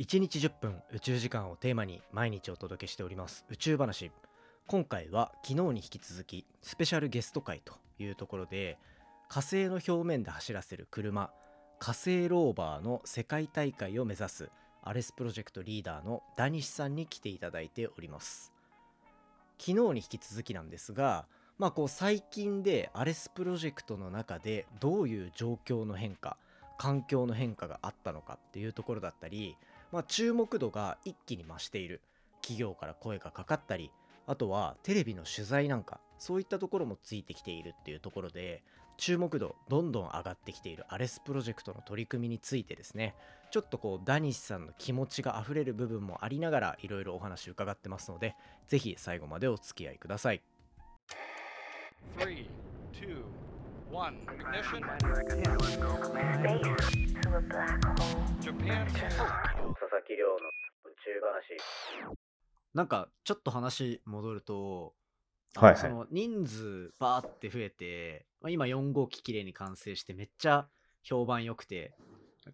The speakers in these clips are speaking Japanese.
1日10分宇宙時間をテーマに毎日お届けしております。宇宙話。今回は昨日に引き続きスペシャルゲスト会というところで火星の表面で走らせる車火星ローバーの世界大会を目指すアレスプロジェクトリーダーのダニシさんに来ていただいております。昨日に引き続きなんですがまあこう最近でアレスプロジェクトの中でどういう状況の変化環境の変化があったのかっていうところだったり、まあ、注目度が一気に増している企業から声がかかったりあとはテレビの取材なんかそういったところもついてきているっていうところで注目度どんどん上がってきているアレスプロジェクトの取り組みについてですねちょっとこうダニシさんの気持ちがあふれる部分もありながらいろいろお話伺ってますのでぜひ最後までお付き合いください Three, two, one. Ignition. Japan. 佐々木亮の宇宙話。なんかちょっと話戻るとはいはい。その人数バーって増えて、まあ、今4号機綺麗に完成してめっちゃ評判良くて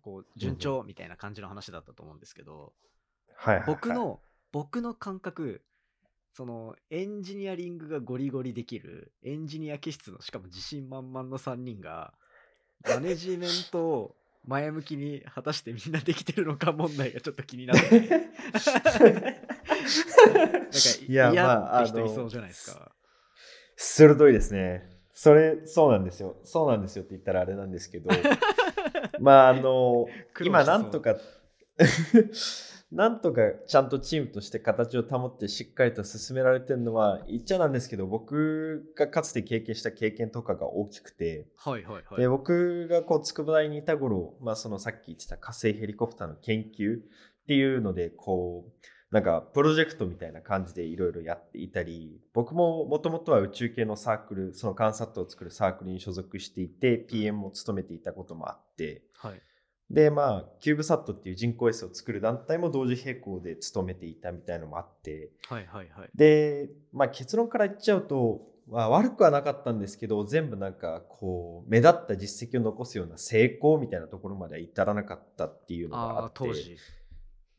こう順調みたいな感じの話だったと思うんですけど、はいはいはい、僕の僕の感覚そのエンジニアリングがゴリゴリできるエンジニア気質のしかも自信満々の3人がマネジメントを前向きに果たしてみんなできてるのか問題がちょっと気になって なんかいや嫌まあって人いそうじゃないですか。鋭いですね。それ、そうなんですよ。そうなんですよって言ったらあれなんですけど、まあ、あの、今、なんとか、なんとかちゃんとチームとして形を保ってしっかりと進められてるのは言っちゃなんですけど僕がかつて経験した経験とかが大きくて、はいはいはい。で僕がこう筑波大にいた頃、まあ、そのさっき言ってた火星ヘリコプターの研究っていうのでこうなんかプロジェクトみたいな感じでいろいろやっていたり僕ももともとは宇宙系のサークルその観察を作るサークルに所属していて PM を務めていたこともあってはい、でまあキューブサットっていう人工衛星を作る団体も同時並行で務めていたみたいのもあってはいはいはい。で、まあ、結論から言っちゃうと、まあ、悪くはなかったんですけど全部なんかこう目立った実績を残すような成功みたいなところまでは至らなかったっていうのがあって当時。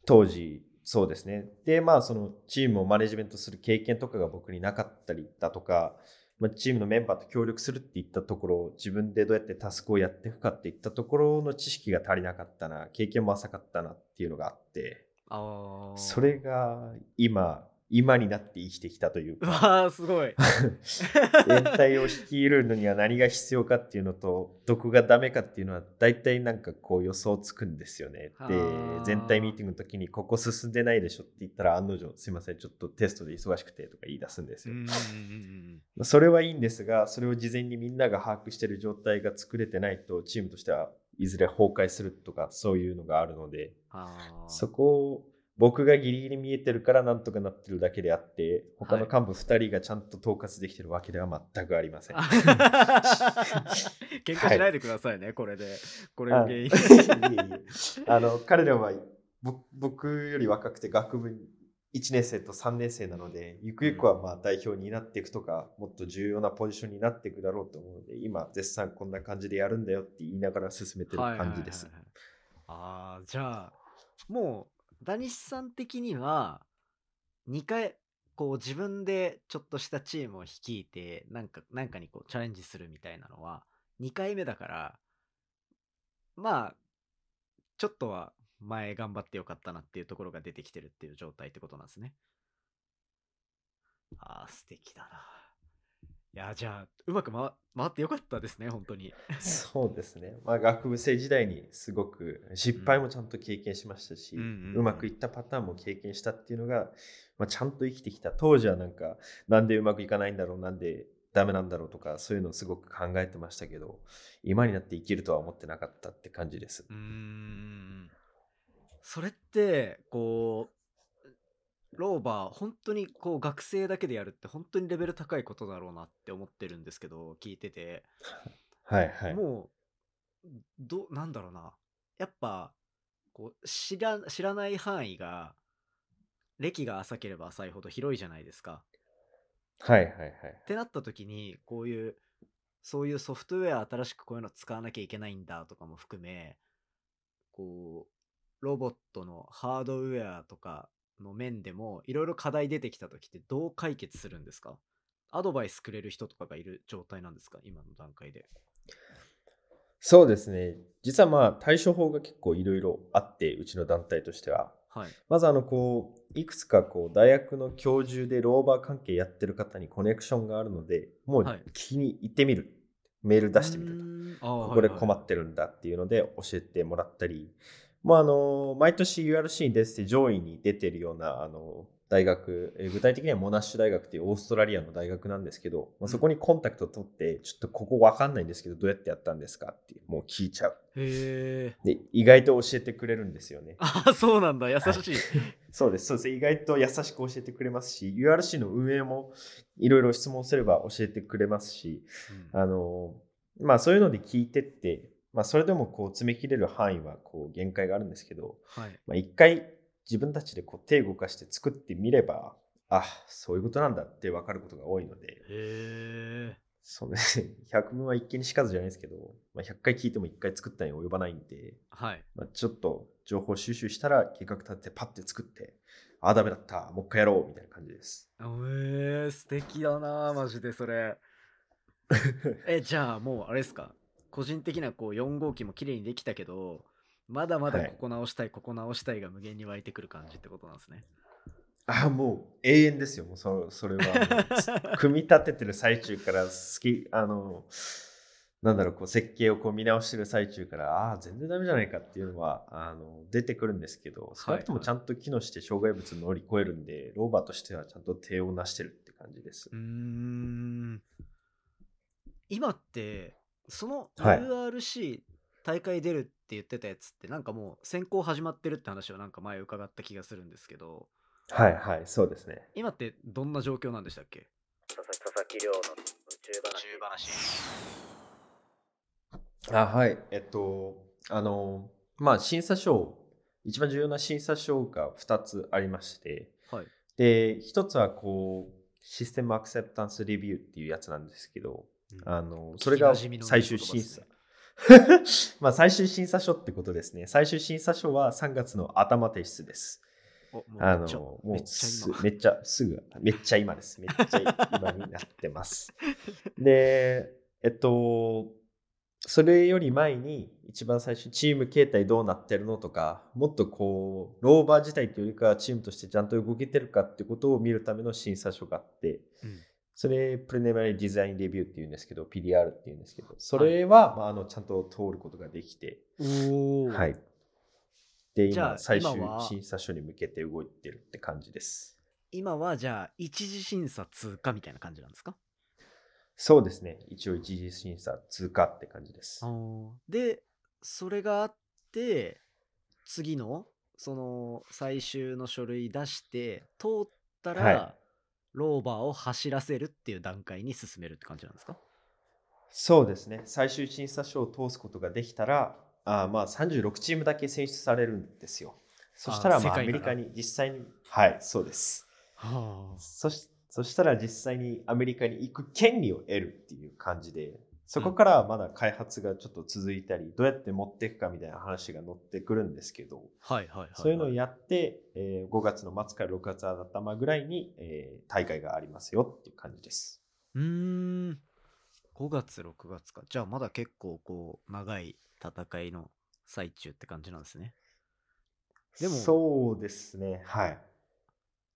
当時そうですねでまあそのチームをマネジメントする経験とかが僕になかったりだとか、まあ、チームのメンバーと協力するっていったところ自分でどうやってタスクをやっていくかっていったところの知識が足りなかったな経験も浅かったなっていうのがあってああ。それが今今になって生きてきたといううかわあ、すごい。全体を率いるのには何が必要かっていうのとどこがダメかっていうのは大体なんかこう予想つくんですよね。で全体ミーティングの時にここ進んでないでしょって言ったら案の定すいませんちょっとテストで忙しくてとか言い出すんですよ。それはいいんですがそれを事前にみんなが把握してる状態が作れてないとチームとしてはいずれ崩壊するとかそういうのがあるので。そこを僕がギリギリ見えてるからなんとかなってるだけであって他の幹部2人がちゃんと統括できてるわけでは全くありません。喧嘩しないでくださいね、これで。これあが原因。あの 彼らはぼ僕より若くて学部1年生と3年生なのでゆくゆくはまあ代表になっていくとか、もっと重要なポジションになっていくだろうと思うので今絶賛こんな感じでやるんだよって言いながら進めてる感じですはい。はいはいはいああ、じゃあ、もう、ダニシさん的には、2回、こう自分でちょっとしたチームを率いて、なんか、なんかにこうチャレンジするみたいなのは、2回目だから、まあ、ちょっとは前頑張ってよかったなっていうところが出てきてるっていう状態ってことなんですね。ああ、素敵だな。いや、じゃあ、うまく回回ってよかったですね、本当に。そうですね。まあ、学部生時代にすごく失敗もちゃんと経験しましたし、うまくいったパターンも経験したっていうのが、まあ、ちゃんと生きてきた。当時はなんか、なんでうまくいかないんだろう、なんでダメなんだろうとか、そういうのをすごく考えてましたけど、今になって生きるとは思ってなかったって感じですう。ーんそれってこうローバー本当にこう学生だけでやるって本当にレベル高いことだろうなって思ってるんですけど聞いてて、はいはい。もうどなんだろうなやっぱこう知ら知らない範囲が歴が浅ければ浅いほど広いじゃないですか。はいはいはい。ってなった時にこういうそういうソフトウェア新しくこういうの使わなきゃいけないんだとかも含めこうロボットのハードウェアとかの面でもいろいろ課題出てきた時ってどう解決するんですか？アドバイスくれる人とかがいる状態なんですか？今の段階で。そうですね。実はまあ対処法が結構いろいろあって、うちの団体としては。はい。まずあのこういくつかこう大学の教授でローバー関係やってる方にコネクションがあるのでもうはい聞きに行ってみる、メール出してみると。ここで困っってるんだっていうので教えてもらったり、まあ、あの毎年 URC に出てて上位に出てるようなあの大学えー具体的にはモナッシュ大学っていうオーストラリアの大学なんですけど、まあ、そこにコンタクト取ってちょっとここわかんないんですけどどうやってやったんですかってもう聞いちゃうへえ。で意外と教えてくれるんですよねあ、そうなんだ。優しい。そうです、そうです。意外と優しく教えてくれますし、URC の運営もいろいろ質問すれば教えてくれますし、うんあの、まあそういうので聞いてって、まあそれでもこう詰め切れる範囲はこう限界があるんですけど、はい。まあ一回自分たちでこう手を動かして作ってみれば、あ、そういうことなんだって分かることが多いので。そうですね。100分は一見にしかずじゃないですけど、まあ、100回聞いても1回作ったに及ばないんで、はい。まあ、ちょっと情報収集したら計画立ててパッて作って、ああ、ダメだった、もう一回やろうみたいな感じです。えー、素敵だなマジでそれ。え、じゃあもうあれですか？個人的なこう4号機も綺麗にできたけど、まだまだはいここ直したい、ここ直したいが無限に湧いてくる感じってことなんですね。ああ、もう永遠ですよ、もうそそれは。組み立ててる最中から好き、あの、なんだろう、こう設計をこう見直してる最中から、ああ、全然ダメじゃないかっていうのはあの出てくるんですけど、少なくともちゃんと機能して障害物乗り越えるんで、ローバーとしてはちゃんと手をなしてるって感じですうー。ん。今って、そのはい URC 大会出るって言ってたやつってなんかもう選考始まってるって話をなんか前伺った気がするんですけど、はいはい、そうですね。今ってどんな状況なんでしたっけ？佐々木亮の宇宙話。あはい、えっと、あの、まあ、審査書、一番重要な審査書が2つありまして、はい。で、1つはこう、システムアクセプタンスレビューっていうやつなんですけど、あの、それが最終審査。まあ、最終審査書ってことですね。最終審査書は3月の頭提出です。あめっちゃの、もうめっちゃすぐ、めっちゃ今です。めっちゃ今になってます。で、えっと、それより前に、一番最初、チーム形態どうなってるのとか、もっとこう、ローバー自体というよりかは、チームとしてちゃんと動けてるかってことを見るための審査書があって、うんそれ、プレネマリデザインレビューっていうんですけど、PDR っていうんですけど、それは、まあ、あのちゃんと通ることができて。はい。で、今、最終審査書に向けて動いてるって感じです。今はじゃあ一次審査通過みたいな感じなんですか？そうですね。一応一次審査通過って感じです。でそれがあって次のその最終の書類出して通ったら、はいローバーを走らせるっていう段階に進めるって感じなんですか？そうですね。最終審査書を通すことができたら、あまあ36チームだけ選出されるんですよ。そしたら、まあ、アメリカに実際に、はい、そうです。はそしそしたら実際にアメリカに行く権利を得るっていう感じで、そこからはまだ開発がちょっと続いたり、どうやって持っていくかみたいな話が載ってくるんですけど、はいはいはい、そういうのをやって、えー5月の末から6月頭ぐらいに、えー大会がありますよっていう感じです。うーん5月6月かじゃあまだ結構こう長い戦いの最中って感じなんですねでもそうですね。はい。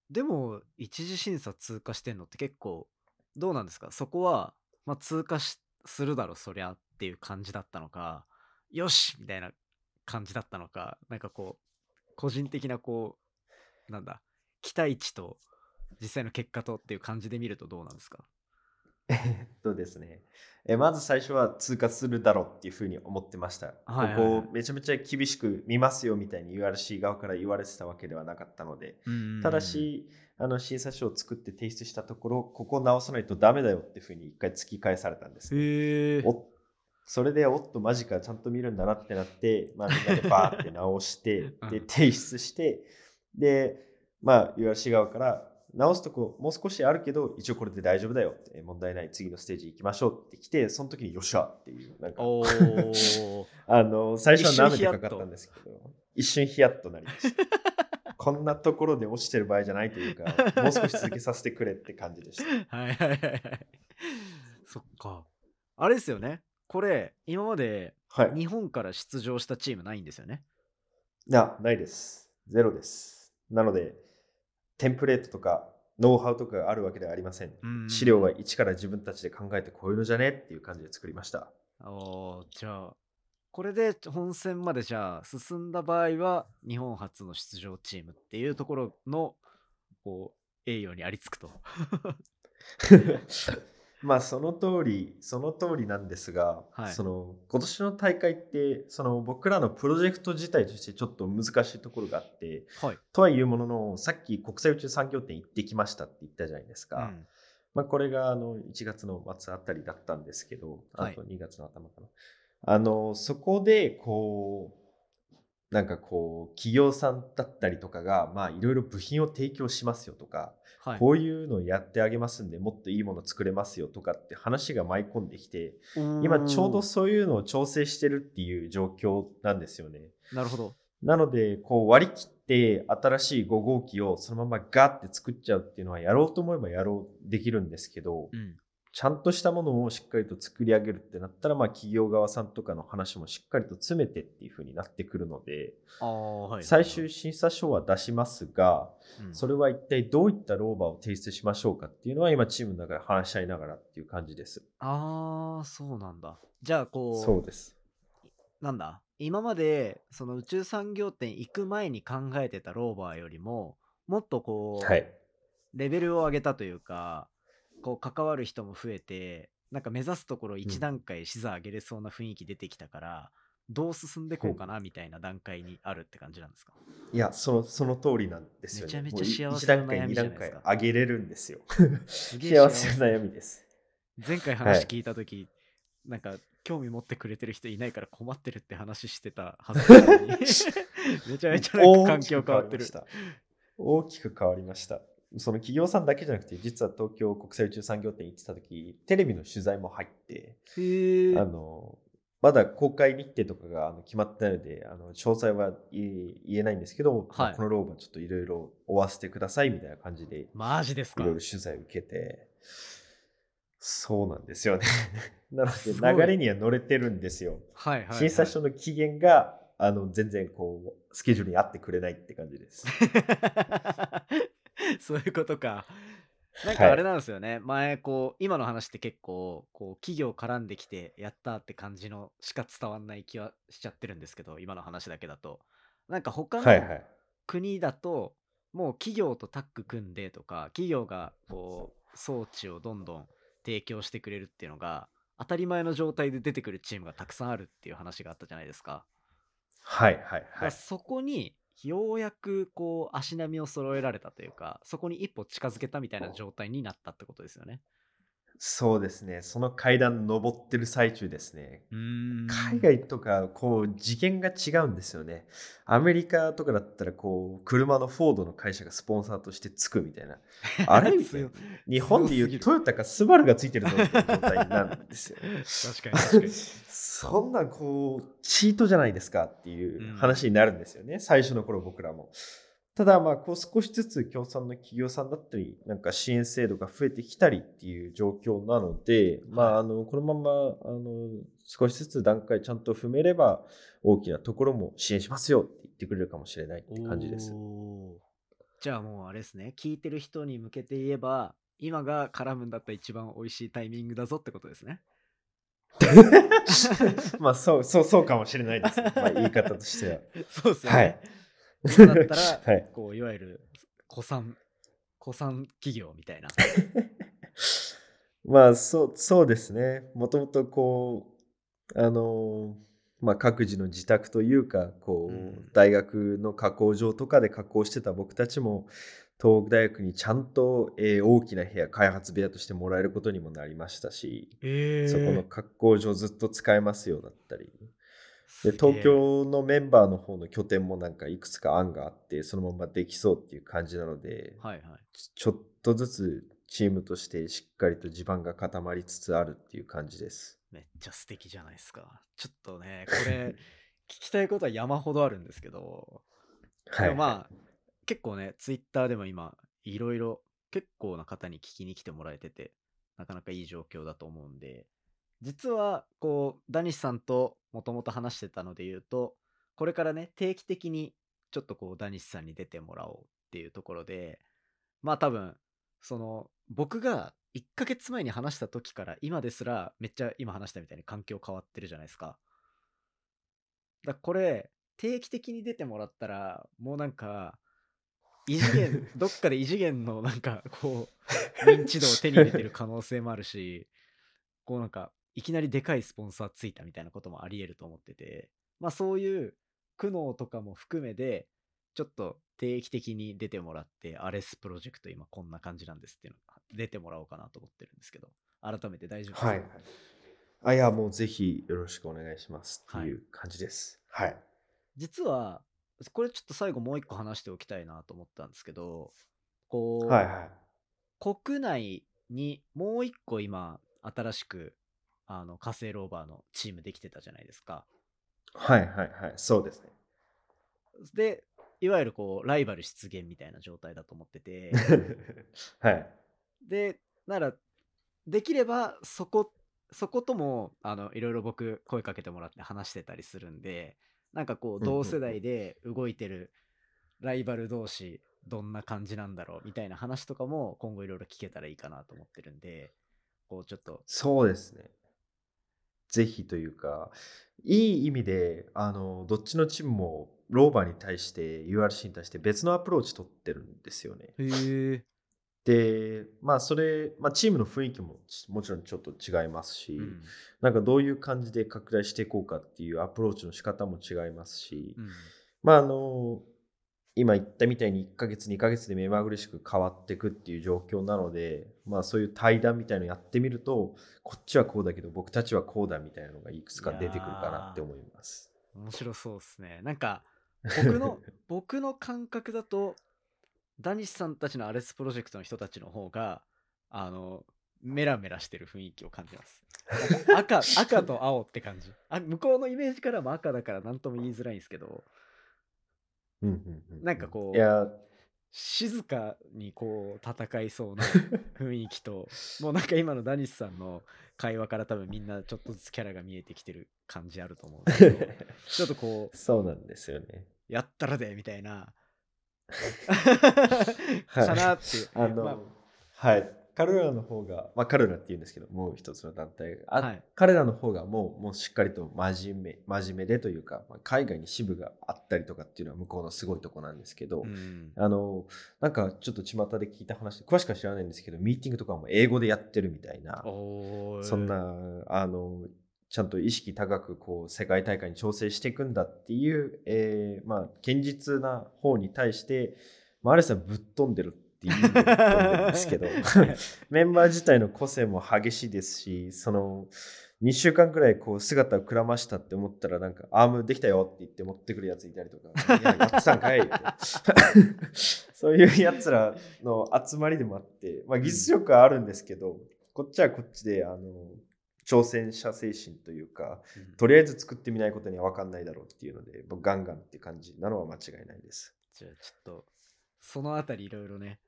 でも一次審査通過してんのって結構どうなんですか？そこは、まあ、通過しするだろそりゃっていう感じだったのかよしみたいな感じだったのかなんかこう個人的なこうなんだ期待値と実際の結果とっていう感じで見るとどうなんですか？えっとですね、えまず最初は通過するだろうっていうふうに思ってました。はいはいはい。ここめちゃめちゃ厳しく見ますよみたいに URC 側から言われてたわけではなかったので、ただし、あの審査書を作って提出したところ、ここを直さないとダメだよっていうふうに一回突き返されたんですね、それで、おっと、マジか、ちゃんと見るんだなってなって、まあ、みんなで バーって直してうん、で、提出して、で、まあ、URC 側から、直すとこもう少しあるけど、一応これで大丈夫だよって、問題ない、次のステージ行きましょうって来て、その時によっしゃっていう、なんか、あの、最初は舐めて一瞬ヒヤッとかかったんですけど、一瞬ヒヤッとなりました。こんなところで落ちてる場合じゃないというか、もう少し続けさせてくれって感じでした。はいはいはいはい。そっか。あれですよね。これ、今まではい。日本から出場したチームないんですよね。いや、ないです。ゼロです。なので、テンプレートとか、ノウハウとかがあるわけではありません。うん資料は一から自分たちで考えてこういうのじゃねっていう感じで作りました。おーじゃあ、これで本戦までじゃあ進んだ場合は、日本初の出場チームっていうところの、こう、栄誉にありつくと。まあその通りその通りなんですが、はい。その今年の大会ってその僕らのプロジェクト自体としてちょっと難しいところがあってはい。とはいうもののさっき国際宇宙産業展行ってきましたって言ったじゃないですか、うん。まあ、これがあの1月の末あたりだったんですけどあはい。と2月の頭かな、あのそこでこうなんかこう企業さんだったりとかがまあいろいろ部品を提供しますよとかはい。こういうのをやってあげますんでもっといいもの作れますよとかって話が舞い込んできて今ちょうどそういうのを調整してるっていう状況なんですよね。なるほど。なのでこう割り切って新しい5号機をそのままガッて作っちゃうっていうのはやろうと思えばやろうできるんですけど、うん。ちゃんとしたものをしっかりと作り上げるってなったらまあ企業側さんとかの話もしっかりと詰めてっていう風になってくるのではい。最終審査書は出しますがうんそれは一体どういったローバーを提出しましょうかっていうのは今チームの中で話し合いながらっていう感じです。ああ、そうなんだ。じゃあ、こう、そうです。なんだ？今までその宇宙産業展行く前に考えてたローバーよりももっとこう、はい。レベルを上げたというかこう関わる人も増えてなんか目指すところ一段階視座上げれそうな雰囲気出てきたから、どう進んでこうかなみたいな段階にあるって感じなんですか、いや、そのその通りなんですよね。めちゃめちゃ幸せな1段階、2悩みじゃないですか。段階上げれるんですよ。幸せ。な悩みです。前回話聞いた時、なんか興味持ってくれてる人いないから困ってるって話してたはずなのに。めちゃめちゃ環境変わってる。大きく変わりましたその企業さんだけじゃなくて、実は東京国際宇宙産業展行ってた時、テレビの取材も入って、あの、まだ公開日程とかが決まってないので、あの詳細は言えないんですけど、まあはいこのローバーちょっといろいろ追わせてくださいみたいな感じで、マジですか？いろいろ取材を受けて、そうなんですよね。なので、流れには乗れてるんですよ。はいはい、はい、審査書の期限があの全然こうスケジュールに合ってくれないって感じです。そういうことか。なんはいかあれなんですよね、前こう今の話って結構こう企業絡んできてやったって感じのしか伝わんない気はしちゃってるんですけど今の話だけだとなんか他のはいはい。国だともう企業とタッグ組んでとか企業がこう装置をどんどん提供してくれるっていうのが当たり前の状態で出てくるチームがたくさんあるっていう話があったじゃないですか。はいはいはい。そこにようやくこう足並みを揃えられたというかそこに一歩近づけたみたいな状態になったってことですよね。そうですね。その階段登ってる最中ですね。うん海外とかこう次元が違うんですよね。アメリカとかだったらこう車のフォードの会社がスポンサーとしてつくみたいな。あれ 日本でいうトヨタかスバルがついてるぞみたいな状態なんですよ。確かに確かに。そんなこうチートじゃないですかっていう話になるんですよね、最初の頃僕らも。ただまあこう少しずつ協賛の企業さんだったりなんか支援制度が増えてきたりっていう状況なので、まああのこのままあの少しずつ段階ちゃんと踏めれば大きなところも支援しますよって言ってくれるかもしれないって感じです。じゃあもうあれですね聞いてる人に向けて言えば今が絡むんだったら一番美味しいタイミングだぞってことですね。まあそうそうそうかもしれないですね、まあ、言い方としては。そうですよね。はい今だったら、はいこういわゆる古参古参企業みたいな。まあそうそうですね。もともとこうあのまあ各自の自宅というかこう、うん大学の加工場とかで加工してた僕たちも東北大学にちゃんと、えー大きな部屋開発部屋としてもらえることにもなりましたし、えそこの加工場ずっと使えますよだったり。で東京のメンバーの方の拠点もなんかいくつか案があってそのままできそうっていう感じなので、はいはい。ちちょっとずつチームとしてしっかりと地盤が固まりつつあるっていう感じです。めっちゃ素敵じゃないですか。ちょっとね、これ きたいことは山ほどあるんですけど、はい。でもまあ、結構ね、ツイッターでも今、いろいろ結構な方に聞きに来てもらえてて、なかなかいい状況だと思うんで、実は、こう、ダニシさんともともと話してたので言うと、これからね、定期的にちょっとこう、ダニシさんに出てもらおうっていうところで、まあ多分、その、僕が1ヶ月前に話した時から今ですら、めっちゃ今話したみたいに環境変わってるじゃないですか。だからこれ、定期的に出てもらったら、もうなんか、異次元、どっかで異次元のなんか、こう、認知度を手に入れてる可能性もあるし、こうなんか、いきなりでかいスポンサーついたみたいなこともあり得ると思ってて、まあそういう苦悩とかも含めで、ちょっと定期的に出てもらって、アレスプロジェクト今こんな感じなんですっていうの出てもらおうかなと思ってるんですけど、改めて大丈夫ですか？はい。あ、いや、もうぜひよろしくお願いしますっていう感じです。はい。実は、これちょっと最後もう一個話しておきたいなと思ったんですけど、こう、はいはい。国内にもう一個今、新しく、あの、火星ローバーのチームできてたじゃないですか。はいはいはい。そうですね。で、いわゆるこう、ライバル出現みたいな状態だと思ってて、はい。で、なら、できれば、そこ、そことも、あの、いろいろ僕、声かけてもらって話してたりするんで、なんかこう、同世代で動いてるライバル同士、どんな感じなんだろう？みたいな話とかも、今後いろいろ聞けたらいいかなと思ってるんで、こう、ちょっと、そうですね。ぜひというか、いい意味で、あの、どっちのチームもローバーに対して、URC に対して別のアプローチ取ってるんですよね。で、まあ、それ、まあ、チームの雰囲気もちもちろんちょっと違いますし、うん、なんかどういう感じで拡大していこうかっていうアプローチの仕方も違いますし、うん、まああの今言ったみたいに1ヶ月2ヶ月で目まぐるしく変わっていくっていう状況なのでまあそういう対談みたいのやってみるとこっちはこうだけど僕たちはこうだみたいなのがいくつか出てくるかなって思います。面白そうですね。なんか、僕の、僕の感覚だと、ダニシさんたちのアレスプロジェクトの人たちの方が、あの、メラメラしてる雰囲気を感じます。赤、赤と青って感じ。あ向こうのイメージからも赤だから何とも言いづらいんですけど、なんかこういや静かにこう戦いそうな雰囲気と、もうなんか今のダニシさんの会話から多分みんなちょっとずつキャラが見えてきてる感じあると思うんですけど、ちょっとこう、そうなんですよね。やったらでみたいな、はい かなっていう。あの、まあはい。彼らの方が、まあ彼らって言うんですけど、もう一つの団体が、あはい。彼らの方がもうもうしっかりと真面目、真面目でというか、まあ、海外に支部があったりとかっていうのは向こうのすごいとこなんですけど、うん。あの、なんかちょっと巷で聞いた話、詳しくは知らないんですけど、ミーティングとかも英語でやってるみたいな、そんな、あの、ちゃんと意識高くこう世界大会に調整していくんだっていう、えーまあ、堅実な方に対して、まあ、ある種ぶっ飛んでるっていうんですけど。メンバー自体の個性も激しいですしその2週間くらいこう姿をくらましたって思ったらなんかアームできたよって言って持ってくるやついたりとかいややってたんかい そういうやつらの集まりでもあって、まあ、技術力はあるんですけど、こっちはこっちであの挑戦者精神というかうん。とりあえず作ってみないことには分かんないだろうっていうので僕ガンガンって感じなのは間違いないです。じゃあちょっと、そのあたりいろいろね、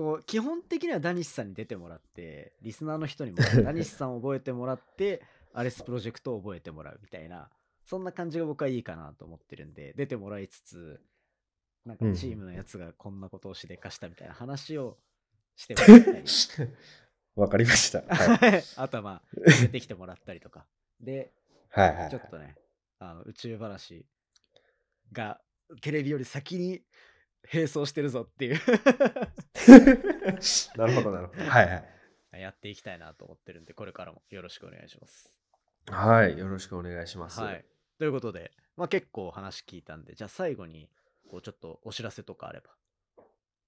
こう、基本的にはダニシさんに出てもらって、リスナーの人にも ダニシさんを覚えてもらって、アレスプロジェクトを覚えてもらうみたいな、そんな感じが僕はいいかなと思ってるんで、出てもらいつつ、なんかうんチームのやつがこんなことをしでかしたみたいな話をしてもらったり、わかりました。はい、あとはまあ、出てきてもらったりとか。で、はいはいはいちょっとね、あの宇宙話がテレビより先に並走してるぞっていう なるほどなるほど。はいはい。やっていきたいなと思ってるんで、これからもよろしくお願いします。はい、よろしくお願いします。はい。ということで、まあ、結構話聞いたんで、じゃあ最後にこうちょっとお知らせとかあれば、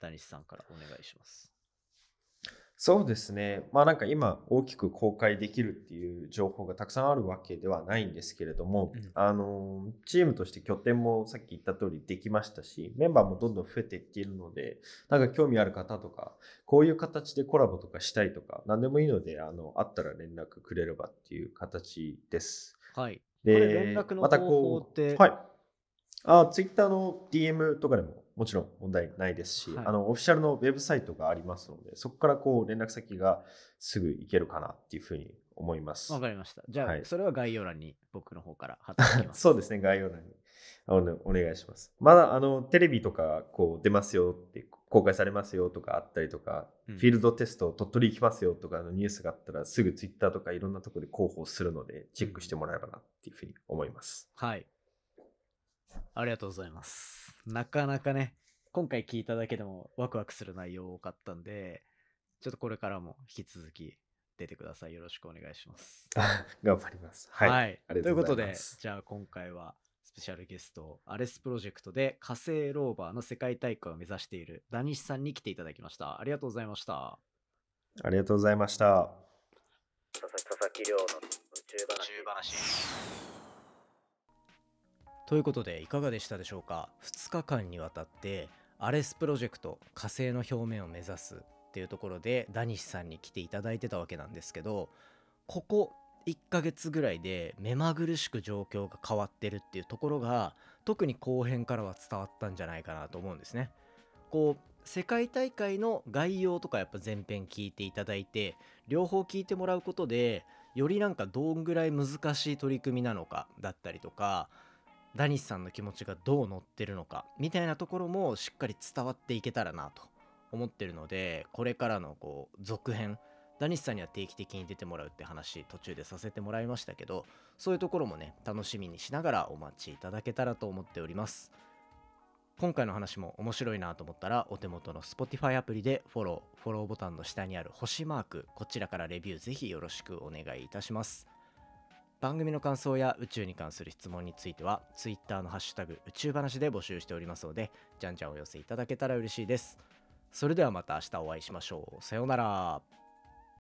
谷西さんからお願いします。そうですね。まあなんか今大きく公開できるっていう情報がたくさんあるわけではないんですけれども、うんあのチームとして拠点もさっき言った通りできましたし、メンバーもどんどん増えていっているので、なんか興味ある方とか、こういう形でコラボとかしたいとか、何でもいいので、あのあったら連絡くれればっていう形です。はい。でこれ連絡のまた方法こうってはい。あ、ツイッターの DM とかでももちろん問題ないですし、はいあのオフィシャルのウェブサイトがありますので、そこからこう連絡先がすぐ行けるかなっていうふうに思いますわ。かりました。じゃあ、はいそれは概要欄に僕の方から貼っておきます。そうですね、概要欄にあのお願いします。まだあのテレビとかこう出ますよって、公開されますよとかあったりとか、うんフィールドテスト鳥取行きますよとかのニュースがあったらすぐツイッターとかいろんなところで広報するので、チェックしてもらえばなっていうふうに思います。はい。ありがとうございます。なかなかね、今回聞いただけでもワクワクする内容多かったんで、ちょっとこれからも引き続き出てください。よろしくお願いします。頑張ります。はい。ありがとうございますということで、じゃあ今回はスペシャルゲスト、アレスプロジェクトで火星ローバーの世界大会を目指しているダニシさんに来ていただきました。ありがとうございました。ありがとうございました。佐々佐々木亮の宇宙話ということでいかがでしたでしょうか？2日間にわたってアレスプロジェクト火星の表面を目指すっていうところでダニシさんに来ていただいてたわけなんですけどここ1ヶ月ぐらいで目まぐるしく状況が変わってるっていうところが特に後編からは伝わったんじゃないかなと思うんですね。こう世界大会の概要とかやっぱ前編聞いていただいて両方聞いてもらうことでよりなんかどんぐらい難しい取り組みなのかだったりとかダニスさんの気持ちがどう乗ってるのかみたいなところもしっかり伝わっていけたらなと思ってるのでこれからのこう続編ダニスさんには定期的に出てもらうって話途中でさせてもらいましたけどそういうところもね楽しみにしながらお待ちいただけたらと思っております。今回の話も面白いなと思ったらお手元の Spotify アプリでフォローフォローボタンの下にある星マークこちらからレビューぜひよろしくお願いいたします。番組の感想や宇宙に関する質問については Twitter のハッシュタグ宇宙話で募集しておりますのでじゃんじゃんお寄せいただけたら嬉しいです。それではまた明日お会いしましょう。さようなら。